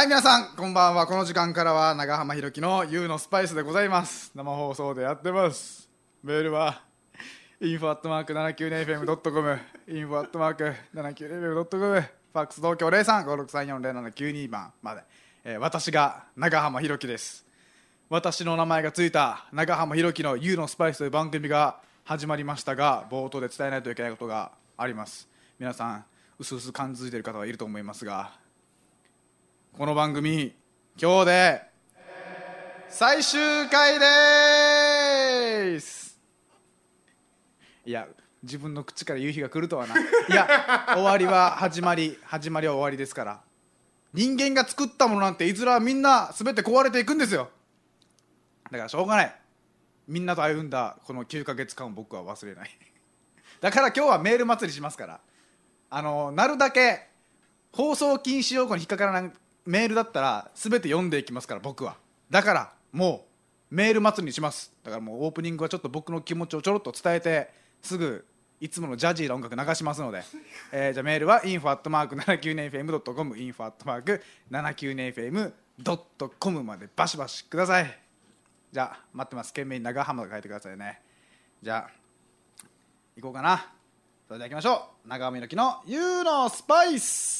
はい皆さんこんばんは。この時間からは長浜ひろきの YOU のスパイスでございます。生放送でやってます。メールは info.790fm.com info.790fm.com ファックス東京0356340792番まで、えー私が長浜ひろきです。私の名前がついた長浜ひろきの YOU のスパイスという番組が始まりましたが冒頭で伝えないといけないことがあります。皆さんうすうす感づいている方はいると思いますがこの番組今日で最終回です。いや自分の口から言う日が来るとはな。いや終わりは始まり始まりは終わりですから。人間が作ったものなんていずれはみんな全て壊れていくんですよ。だからしょうがない。みんなと歩んだこの9ヶ月間を僕は忘れない。だから今日はメール祭りしますから。あのなるだけ放送禁止用語に引っかからないメールだったら全て読んでいきますから僕は。だからもうメール祭りにします。だからもうオープニングはちょっと僕の気持ちをちょろっと伝えてすぐいつものジャジーな音楽流しますので、えーじゃあメールは info.792fm.com info.792fm.com までバシバシください。じゃあ待ってます。懸命に長浜が書いてくださいね。じゃあ行こうかな。それでは行きましょう。長浜猪木の YOU のスパイス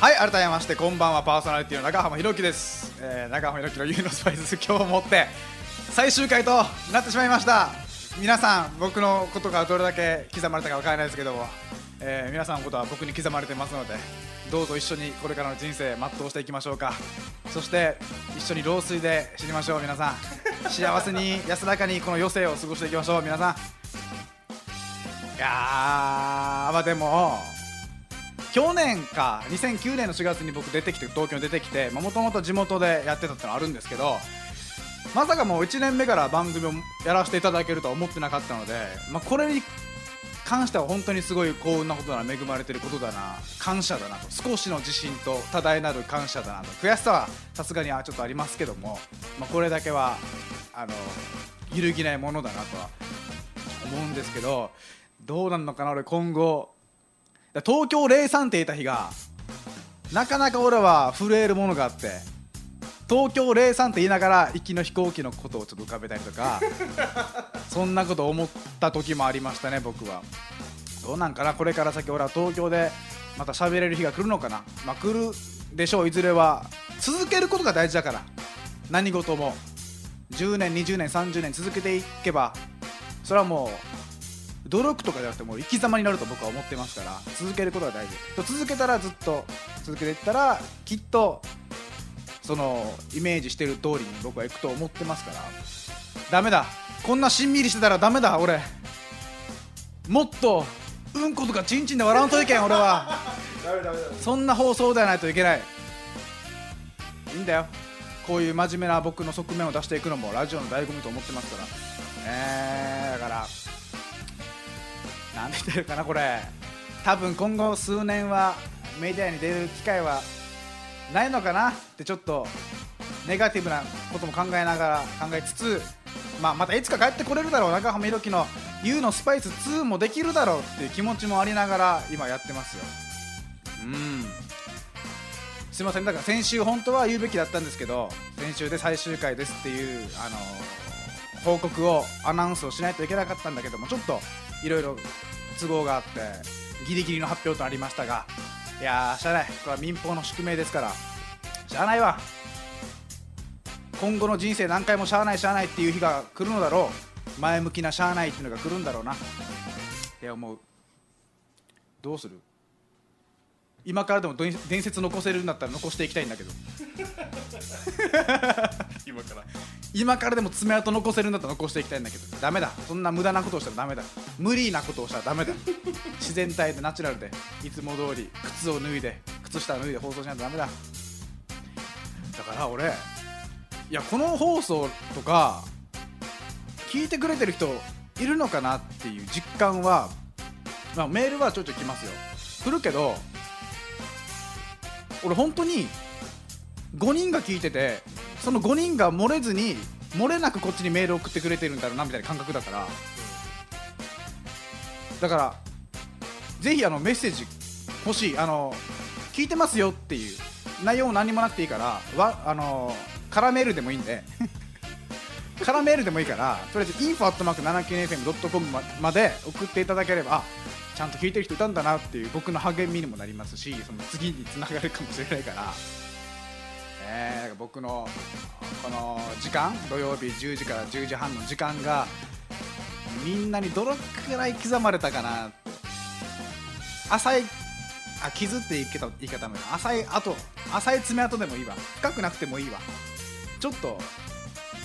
はい改めましてこんばんは。パーソナリティの長浜ひろきです、えー、長浜ひろきの YOU のスパイス今日をもって最終回となってしまいました。皆さん僕のことがどれだけ刻まれたかわからないですけども、えー皆さんのことは僕に刻まれてますのでどうぞ一緒にこれからの人生全うしていきましょうか。そして一緒に老衰で死にましょう。皆さん幸せに安らかにこの余生を過ごしていきましょう。皆さん。いやーまあでも去年か2009年の4月に僕出てきて東京に出てきてもともと地元でやってたってのはあるんですけどまさかもう1年目から番組をやらせていただけるとは思ってなかったので、まあ、これに関しては本当にすごい幸運なことだな恵まれてることだな感謝だなと少しの自信と多大なる感謝だなと悔しさはさすがにはちょっとありますけども、まあ、これだけはあの揺るぎないものだなとは思うんですけどどうなんのかな俺今後。東京03っていた日がなかなか俺は震えるものがあって東京03って言いながら行きの飛行機のことをちょっと浮かべたりとかそんなこと思った時もありましたね僕は。どうなんかなこれから先俺は東京でまた喋れる日が来るのかな。まあ来るでしょういずれは。続けることが大事だから。何事も。10年20年30年続けていけばそれはもう努力とかじゃなくてもう生き様になると僕は思ってますから続けることが大事。続けたらずっと続けていったらきっとそのイメージしてる通りに僕は行くと思ってますから。ダメだ。こんなしんみりしてたらダメだ俺。もっとうんことかちんちんで笑わんといけん俺は。そんな放送ではないといけない。いいんだよ。こういう真面目な僕の側面を出していくのもラジオの醍醐味と思ってますから。えー、だからなんて言ってるかなこれ。多分今後数年はメディアに出る機会はないのかなってちょっとネガティブなことも考えながら考えつつ、まあ、またいつか帰ってこれるだろう。中浜弘樹の「YOU のスパイス2」もできるだろうっていう気持ちもありながら今やってますよ。うん。すいません。だから先週本当は言うべきだったんですけど先週で最終回ですっていうあの報告をアナウンスをしないといけなかったんだけどもちょっといろいろ都合があってギリギリの発表となりましたがいやーしゃあない。これは民放の宿命ですから。しゃあないわ。今後の人生何回もしゃあないしゃあないっていう日が来るのだろう。前向きなしゃあないっていうのが来るんだろうな。って思う。どうする？今からでも伝伝説残せるんだったら残していきたいんだけど。今から。今からでも爪痕残せるんだったら残していきたいんだけど。ダメだ。そんな無駄なことをしたらダメだ。無理なことをしたらダメだ。自然体でナチュラルでいつも通り靴を脱いで靴下を脱いで放送しないとダメだ。だから俺いやこの放送とか聞いてくれてる人いるのかなっていう実感は、まあ、メールはちょいちょい来ますよ。来るけど俺本当に5人が聞いててその5人が漏れずに漏れなくこっちにメール送ってくれてるんだろうなみたいな感覚だから。だからぜひあのメッセージ欲しい。あの聞いてますよっていう。内容も何もなくていいからわあのカラメールでもいいんで。カラメールでもいいからとりあえず info.79fm.com ままで送っていただければちゃんと聞いてる人いたんだなっていう僕の励みにもなりますしその次につながるかもしれないから、えー僕のこの時間土曜日10時から10時半の時間がみんなにどのくらい刻まれたかな。浅いあ傷って言い方言い方も浅い跡浅い爪痕でもいいわ。深くなくてもいいわ。ちょっと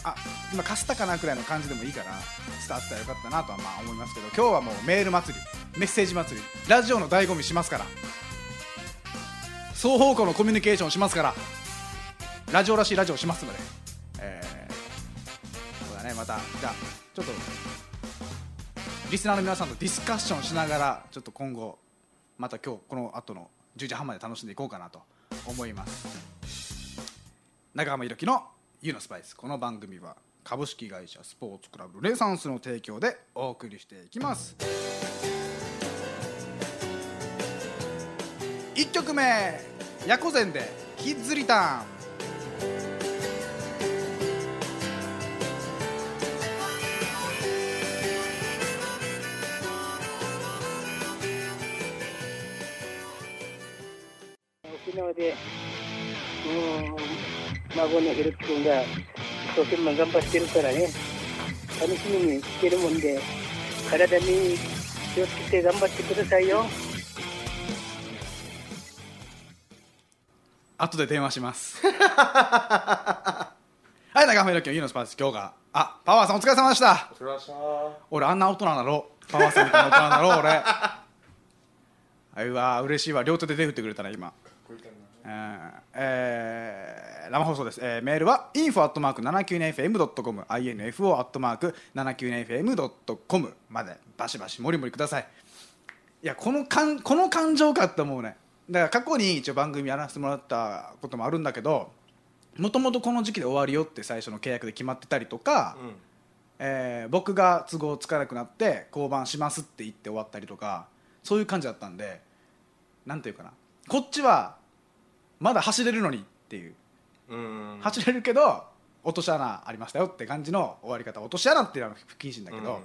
あ今かすったかなくらいの感じでもいいから伝わったらよかったなとはまあ思いますけど今日はもうメール祭りメッセージ祭りラジオの醍醐味しますから双方向のコミュニケーションしますからラジオらしいラジオしますので、えーそうだねまたじゃあちょっとリスナーの皆さんとディスカッションしながらちょっと今後また今日この後の10時半まで楽しんでいこうかなと思います。中浜弘樹の「ユーのスパイス」この番組は株式会社スポーツクラブレサンスの提供でお送りしていきます。1曲目ヤコゼンで「キッズリターン」沖縄で、もう、孫のひろき君が一生懸命頑張ってるからね、楽しみにしてるもんで、体に気をつけて頑張ってくださいよ。後で電話します。はい中浜弘樹の「ユーのスパイス」今日が。あパワーさんお疲れ様でした。お疲れ様でした。俺あんな大人なのパワーさんみたいな大人なの俺。あうわ嬉しいわ。両手で手振ってくれたな今。こういう感じうん。えー生放送です、えーメールは info.792fm.com info.792fm.com までバシバシもりもりください。いやこの感この感情かって思うね。だから過去に一応番組やらせてもらったこともあるんだけどもともとこの時期で終わるよって最初の契約で決まってたりとか、うん。えー僕が都合つかなくなって降板しますって言って終わったりとかそういう感じだったんでなんていうかな。こっちはまだ走れるのにっていう、うん走れるけど落とし穴ありましたよって感じの終わり方落とし穴っていうのは不謹慎だけど、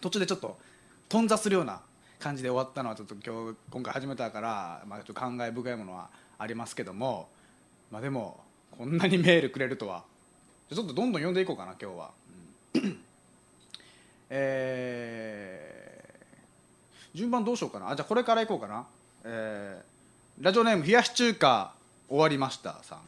途中でちょっと頓挫するような感じで終わったのはちょっと今日今回始めたから、まあ、ちょっと感慨深いものはありますけども、まあ、でもこんなにメールくれるとは。ちょっとどんどん読んでいこうかな今日は。うん。えー順番どうしようかな。あじゃあこれからいこうかな、えーラジオネーム冷やし中華終わりましたさん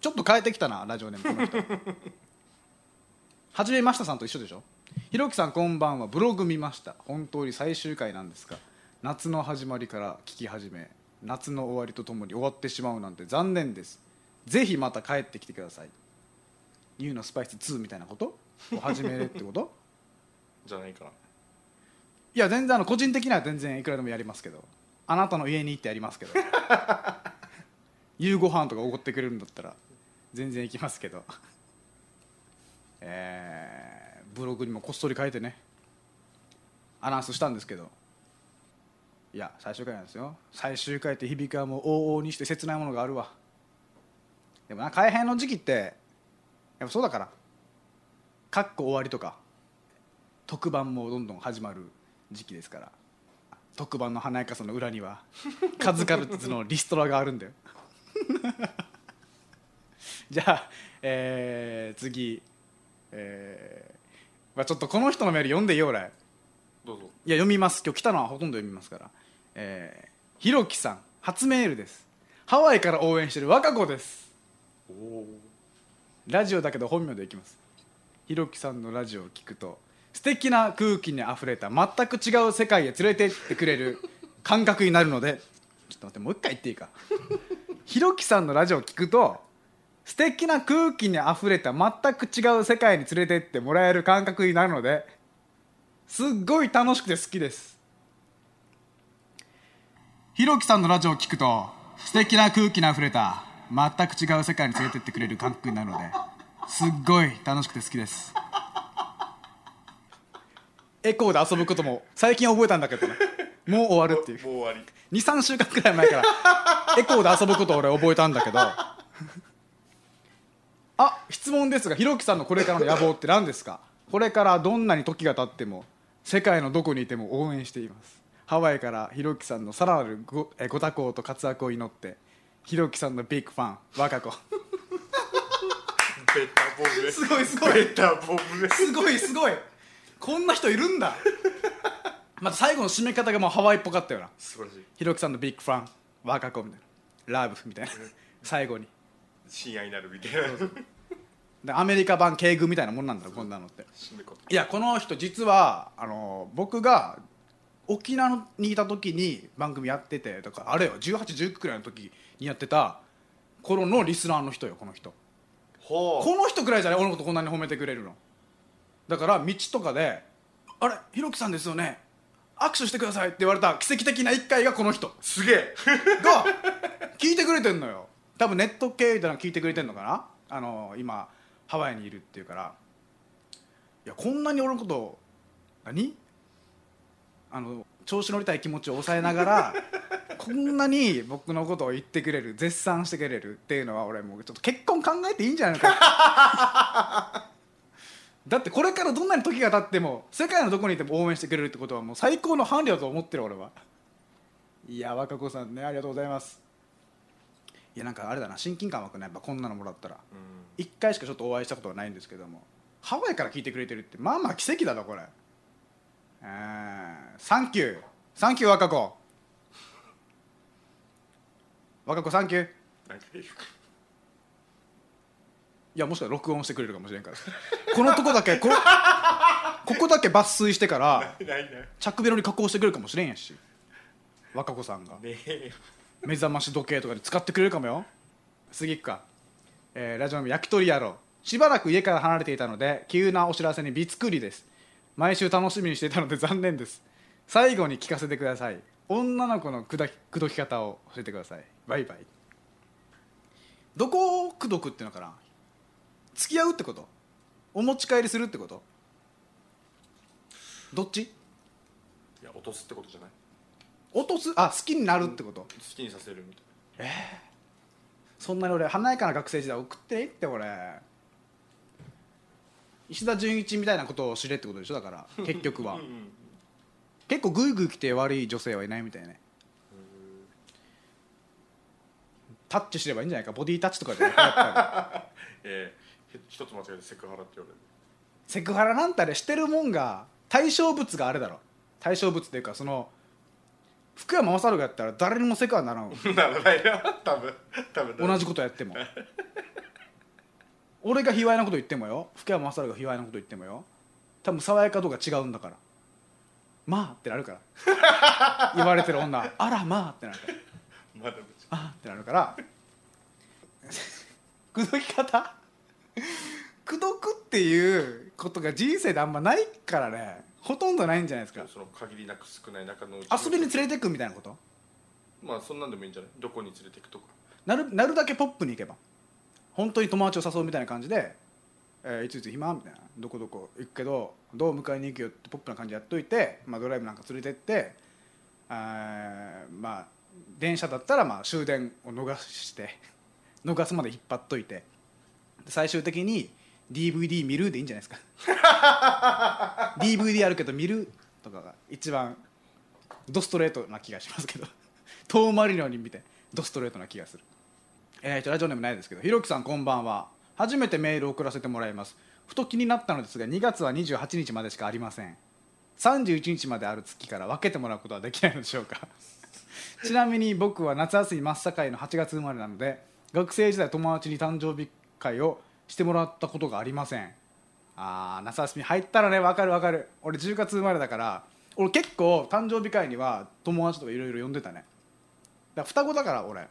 ちょっと変えてきたなラジオネームこの人。はじめましたさんと一緒でしょ？ひろきさんこんばんはブログ見ました。本当に最終回なんですか夏の始まりから聞き始め夏の終わりとともに終わってしまうなんて残念です。ぜひまた帰ってきてください「ユーのスパイス2」みたいなこと？を始めるってこと？じゃないか。ないや全然あの個人的には全然いくらでもやりますけどあなたの家に行ってやりますけど。夕ご飯とかおごってくれるんだったら全然行きますけど。えーブログにもこっそり書いてね。アナウンスしたんですけど。いや最終回なんですよ。最終回って響きはもう往々にして切ないものがあるわ。でもな改編の時期ってやっぱそうだから。かっこ終わりとか。特番もどんどん始まる時期ですから。特番の華やかさの裏には 数々のリストラがあるんだよ じゃあ、えー次、えーまあ、ちょっとこの人のメール読んでよ俺。どうぞ。いや読みます。今日来たのはほとんど読みますから。えーひろきさん初メールです。ハワイから応援してる若子です。ラジオだけど本名でいきます。ひろきさんのラジオを聞くと素敵な空気にあふれた全く違う世界へ連れてってくれる 感覚になるのでちょっと待ってもう一回言っていいか。ひろきさんのラジオを聞くと素敵な空気にあふれた全く違う世界に連れてってもらえる感覚になるのですっごい楽しくて好きです。ひろきさんのラジオを聞くと素敵な空気にあふれた全く違う世界に連れてってくれる感覚になるのですっごい楽しくて好きです。エコーで遊ぶことも最近覚えたんだけどね。もう終わるっていう。もう終わ23週間くらい前からエコーで遊ぶことを俺覚えたんだけどあ質問ですがひろきさんのこれからの野望って何ですか？これからどんなに時が経っても世界のどこにいても応援しています。ハワイからひろきさんのさらなるごえご多幸と活躍を祈ってひろきさんのビッグファン若子。りベタボブです。すごいすごい。ベタボブです。すごいすごい。こんな人いるんだ。また最後の締め方がもうハワイっぽかったよな。素晴らしい。ひろきさんのビッグファン若子みたいな。ラブみたいな。最後に親愛になるみたいな。でアメリカ版敬軍みたいなもんなんだろこんなのって。いやこの人実はあの僕が沖縄にいた時に番組やっててだからあれよ1819くらいの時にやってた頃のリスナーの人よこの人。ほこの人くらいじゃない俺のことこんなに褒めてくれるの。だから道とかで「あれひろきさんですよね。握手してください」って言われた奇跡的な一回がこの人。すげえ。が聞いてくれてんのよ多分ネット系みたいなの聞いてくれてんのかな？あの今ハワイにいるっていうから。いやこんなに俺のこと何？あの調子乗りたい気持ちを抑えながら こんなに僕のことを言ってくれる絶賛してくれるっていうのは俺もうちょっと結婚考えていいんじゃないのか？だってこれからどんなに時が経っても世界のどこにいても応援してくれるってことはもう最高の伴侶だと思ってる俺は。いや若子さんねありがとうございますいやなんかあれだな親近感湧くねやっぱこんなのもらったら。うん。1回しかちょっとお会いしたことはないんですけども。ハワイから聞いてくれてるってまあまあ奇跡だなこれ。えー Thank you。Thank you 若子。若子 Thank you。か言うやもしかしたら録音してくれるかもしれんから。このとこだけこここだけ抜粋してから着ベロに加工してくれるかもしれんやし。若子さんが。え目覚まし時計とかで使ってくれるかもよ。次行くか、えーラジオネーム焼き鳥野郎。しばらく家から離れていたので急なお知らせにびっくりです。毎週楽しみにしていたので残念です。最後に聞かせてください。女の子のくだ口説き方を教えてください。バイバイ。どこを口説くっていうのかな？付き合うってこと？お持ち帰りするってこと？どっち？いや落とすってことじゃない。落とすあ好きになるってこと、好きにさせるみたいそんなに俺華やかな学生時代送っていいって俺。石田純一みたいなことを知れってことでしょ？だから 結局は。なうんうん。結構グイグイ来て悪い女性はいないみたいね。タッチすればいいんじゃないか？ボディタッチとかでやっぱり えー、ひ一つ間違えてセクハラって言われる。セクハラなんたらしてるもんが対象物があれだろ。対象物っていうかその福山雅治がやったら誰にもセクハラならんわ。ならないな多分多分。同じことやっても。俺が卑猥なこと言ってもよ。福山雅治が卑猥なこと言ってもよ。多分爽やか度が違うんだから。まあってなるから。言われてる女。あらまあってなるから。まだあってなるから。口説き方？口説くっていうことが人生であんまないからねほとんどないんじゃないですか。その限りなく少ない中のうち遊びに連れてくみたいなこと？まあそんなんでもいいんじゃない？どこに連れていくとか。なるなるだけポップに行けば。本当に友達を誘うみたいな感じで「えーいついつ暇?」みたいな「どこどこ行くけどどう迎えに行くよ」ってポップな感じでやっといて、まあ、ドライブなんか連れてってあーまあ電車だったらまあ終電を逃して逃すまで引っ張っといて。で最終的に DVD 見るでいいんじゃないですか。DVD あるけど見るとかが一番ドストレートな気がしますけど。遠回りのように見てドストレートな気がする。えーとラジオネームないですけど。ひろきさんこんばんは。初めてメールを送らせてもらいます。ふと気になったのですが2月は28日までしかありません。31日まである月から分けてもらうことはできないのでしょうか。ちなみに僕は夏休み真っ盛りの8月生まれなので学生時代友達に誕生日会をしてもらったことがありません。あー夏休み入ったらね分かる分かる。俺10月生まれだから俺結構誕生日会には友達とかいろいろ呼んでたね。だから双子だから俺。あ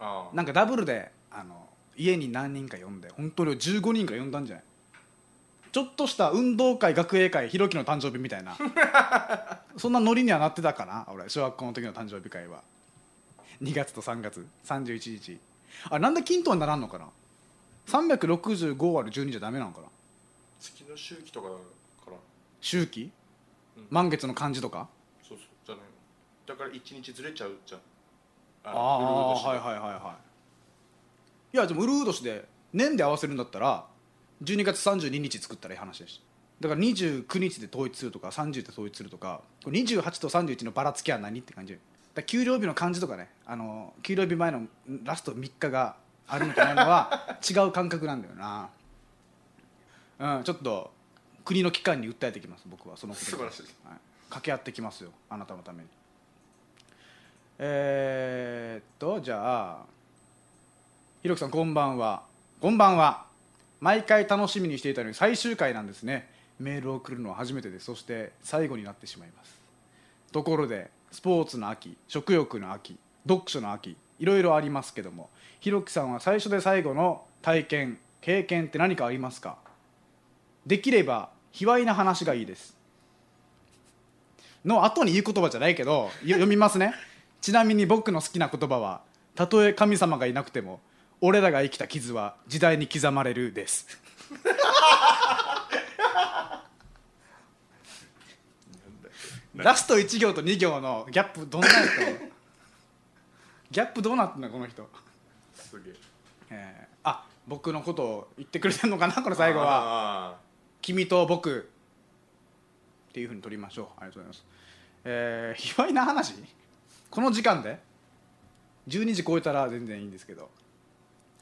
あなんかダブルであの家に何人か呼んで本当に15人か呼んだんじゃない。ちょっとした運動会学芸会ひろきの誕生日みたいな。そんなノリにはなってたかな俺。小学校の時の誕生日会は。2月と3月31日。あなんで均等にならんのかな365割る12じゃダメなのかな？月の周期とかから。周期？うん。満月の漢字とか？そうそう。じゃない。のだから一日ずれちゃうじゃん。ああはいいはいはいはい。いやでもウルー年で年で合わせるんだったら12月32日作ったらいい話でしだから29日で統一するとか30で統一するとかこれ28と31のばらつきは何って感じ。だ給料日の漢字とかね。あの給料日前のラスト3日があるのとないのは違う感覚なんだよな。うんちょっと国の機関に訴えてきます僕はそのことに。素晴らしい。はい、掛け合ってきますよあなたのために。えー、っとじゃあひろきさんこんばんは。こんばんは。毎回楽しみにしていたのに最終回なんですね。メールを送るのは初めてです。そして最後になってしまいます。ところでスポーツの秋食欲の秋読書の秋いろいろありますけどもひろきさんは最初で最後の体験経験って何かありますか？できれば卑猥な話がいいです。の後に言う言葉じゃないけどよ読みますね。ちなみに僕の好きな言葉はたとえ神様がいなくても俺らが生きた傷は時代に刻まれるです。ラスト1行と2行のギャップどんなやったの？ギャップどうなってんのこの人、すげえ。えーあ僕のことを言ってくれてんのかなこの最後は。は君と僕っていうふうに取りましょう。ありがとうございます。えー、卑猥な話？この時間で？12時超えたら全然いいんですけど。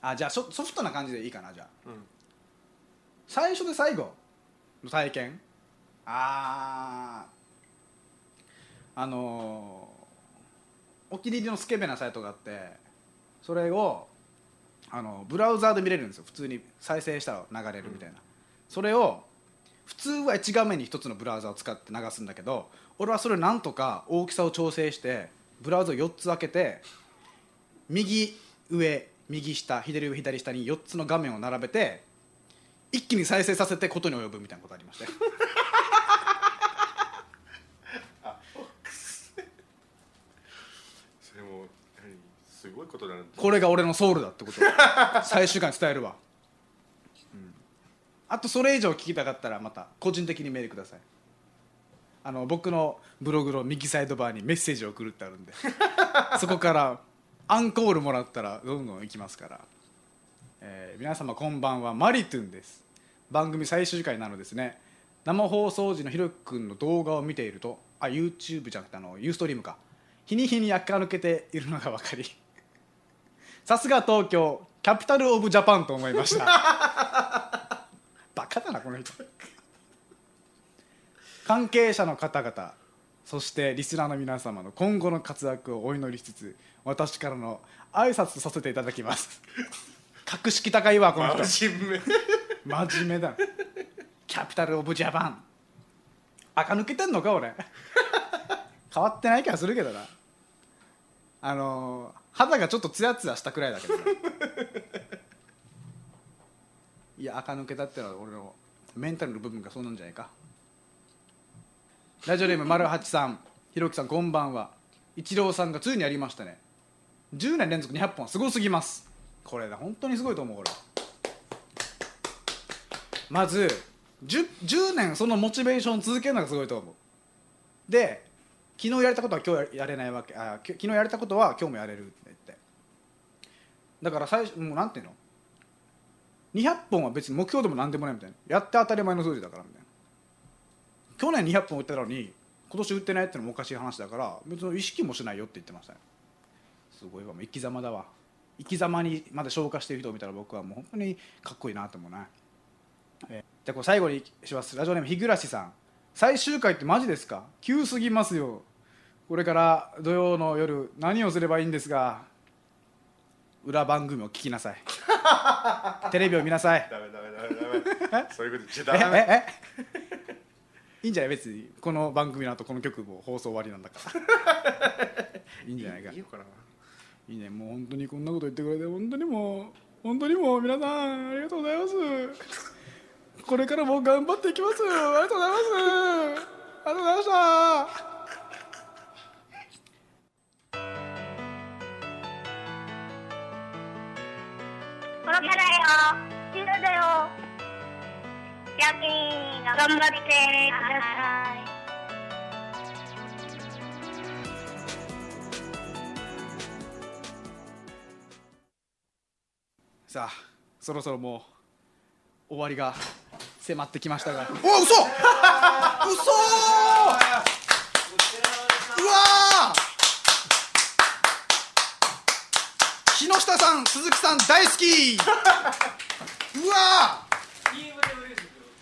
あじゃあソソフトな感じでいいかなじゃあ。うん。最初で最後の体験。あー。あのーお気に入りのスケベなサイトがあってそれをあのブラウザーで見れるんですよ。普通に再生したら流れるみたいな、それを普通は1画面に1つのブラウザを使って流すんだけど俺はそれをなんとか大きさを調整してブラウザを4つ開けて右上右下左上左下に4つの画面を並べて一気に再生させてことに及ぶみたいなことありましたよそれも何すごいことだなこれが俺のソウルだってこと。最終回に伝えるわ、うんあとそれ以上聞きたかったらまた個人的にメールください。あの僕のブログの右サイドバーにメッセージを送るってあるんで。そこからアンコールもらったらどんどん行きますから、えー皆様こんばんはマリトゥンです。番組最終回なのですね。生放送時のひろきくんの動画を見ているとあ YouTube じゃなくてあのユーストリームか。日に日に垢抜けているのが分かり。さすが東京キャピタル・オブ・ジャパンと思いました。バカだなこの人。関係者の方々そしてリスナーの皆様の今後の活躍をお祈りしつつ私からの挨拶させていただきます。格式高いわこの人。真面目。真面目だ。キャピタル・オブ・ジャパン垢抜けてんのか俺。変わってない気がするけどな。あのー肌がちょっとツヤツヤしたくらいだけどな、いや垢抜けたってのは俺のメンタルの部分がそうなんじゃないか。ラジオネーム丸八さん。ひろきさんこんばんは。イチローさんがついにやりましたね。10年連続200本すごすぎます。これだ本当にすごいと思うこれ。まず 10, 10年そのモチベーション続けるのがすごいと思う。で昨日やれたことは今日やれないわけあ昨日やれたことは今日もやれるって言って。だから最初もうなんていうの？200本は別に目標でも何でもないみたいな。やって当たり前の数字だからみたいな。去年200本打ってたのに今年打ってないってのもおかしい話だから別に意識もしないよって言ってましたねすごいわもう生き様だわ。生き様にまで消化してる人を見たら僕はもう本当にかっこいいなと思うな。えーじゃあこれ最後にします。ラジオネーム日暮さん。最終回ってマジですか？急すぎますよ。これから土曜の夜何をすればいいんですが裏番組を聞きなさい。テレビを見なさい。ダメダメダメダメ。そういうこと言っちゃえダメ。ええいいんじゃない？別にこの番組の後この曲も放送終わりなんだから。いいんじゃないか。いいのかないいね。もう本当にこんなこと言ってくれて本当にもう本当にもう皆さんありがとうございます。これからも頑張っていきます。ありがとうございます。ありがとうございましたこれからよ。死ぬだよ。夜勤頑張ってください。さあそろそろもう終わりが迫ってきましたが お嘘嘘うわー木下さん鈴木さん大好き。うわー！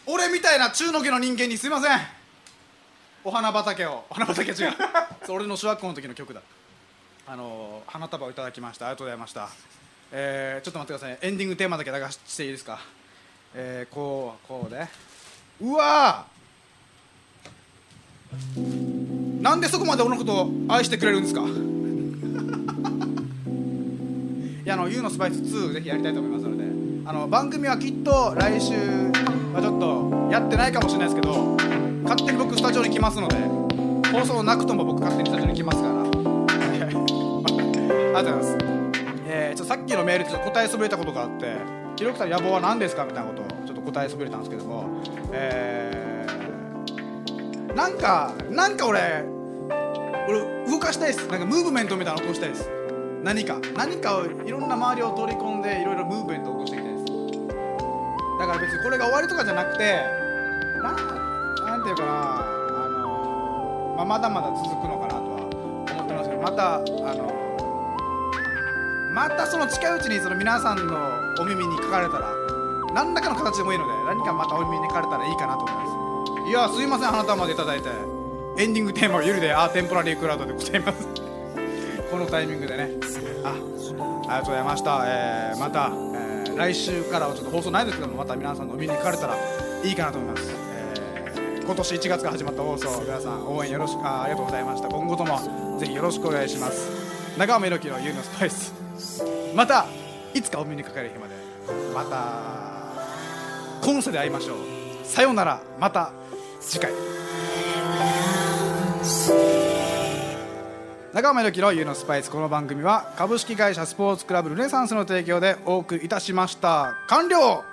俺みたいな中の家の人間にすいません。お花畑を。お花畑違う。俺の小学校の時の曲だ。あの花束をいただきました。ありがとうございました。えーちょっと待ってくださいエンディングテーマだけ流していいですか？えーこうこうで。うわー！なんでそこまで俺のことを愛してくれるんですか？いやあの U のスパイス2ぜひやりたいと思いますのであの番組はきっと来週はちょっとやってないかもしれないですけど勝手に僕スタジオに来ますので放送なくとも僕勝手にスタジオに来ますから。ありがとうございます。えー、ちょっとさっきのメールで答えそびれたことがあって「ひろきさん野望は何ですか?」みたいなことをちょっと答えそびれたんですけどもえー、なんかなんか俺俺動かしたいです。なんかムーブメントみたいなの起こしたいです。何か何かをいろんな周りを取り込んでいろいろムーブメントを起こしていきたいです。だから別にこれが終わりとかじゃなくてななんていうかなあの、まあ、まだまだ続くのかなとは思ってますけどまたあのまたその近いうちにその皆さんのお耳にかかれたら何らかの形でもいいので何かまたお耳にかかれたらいいかなと思います。いやすいません花束までいただいて。エンディングテーマはゆるでアーテンポラリークラウドでございます。このタイミングでね。あありがとうございました、えーまた、えー来週からはちょっと放送ないですけどもまた皆さんのお耳にかかれたらいいかなと思います、えー今年1月から始まった放送皆さん応援よろしくあありがとうございました。今後ともぜひよろしくお願いします。長尾めろきのゆうのスパイス。またいつかお目にかかる日までまた今世で会いましょう。さようなら。また次回。中村きのゆうのスパイス。この番組は株式会社スポーツクラブルネサンスの提供でお送りいたしました。完了。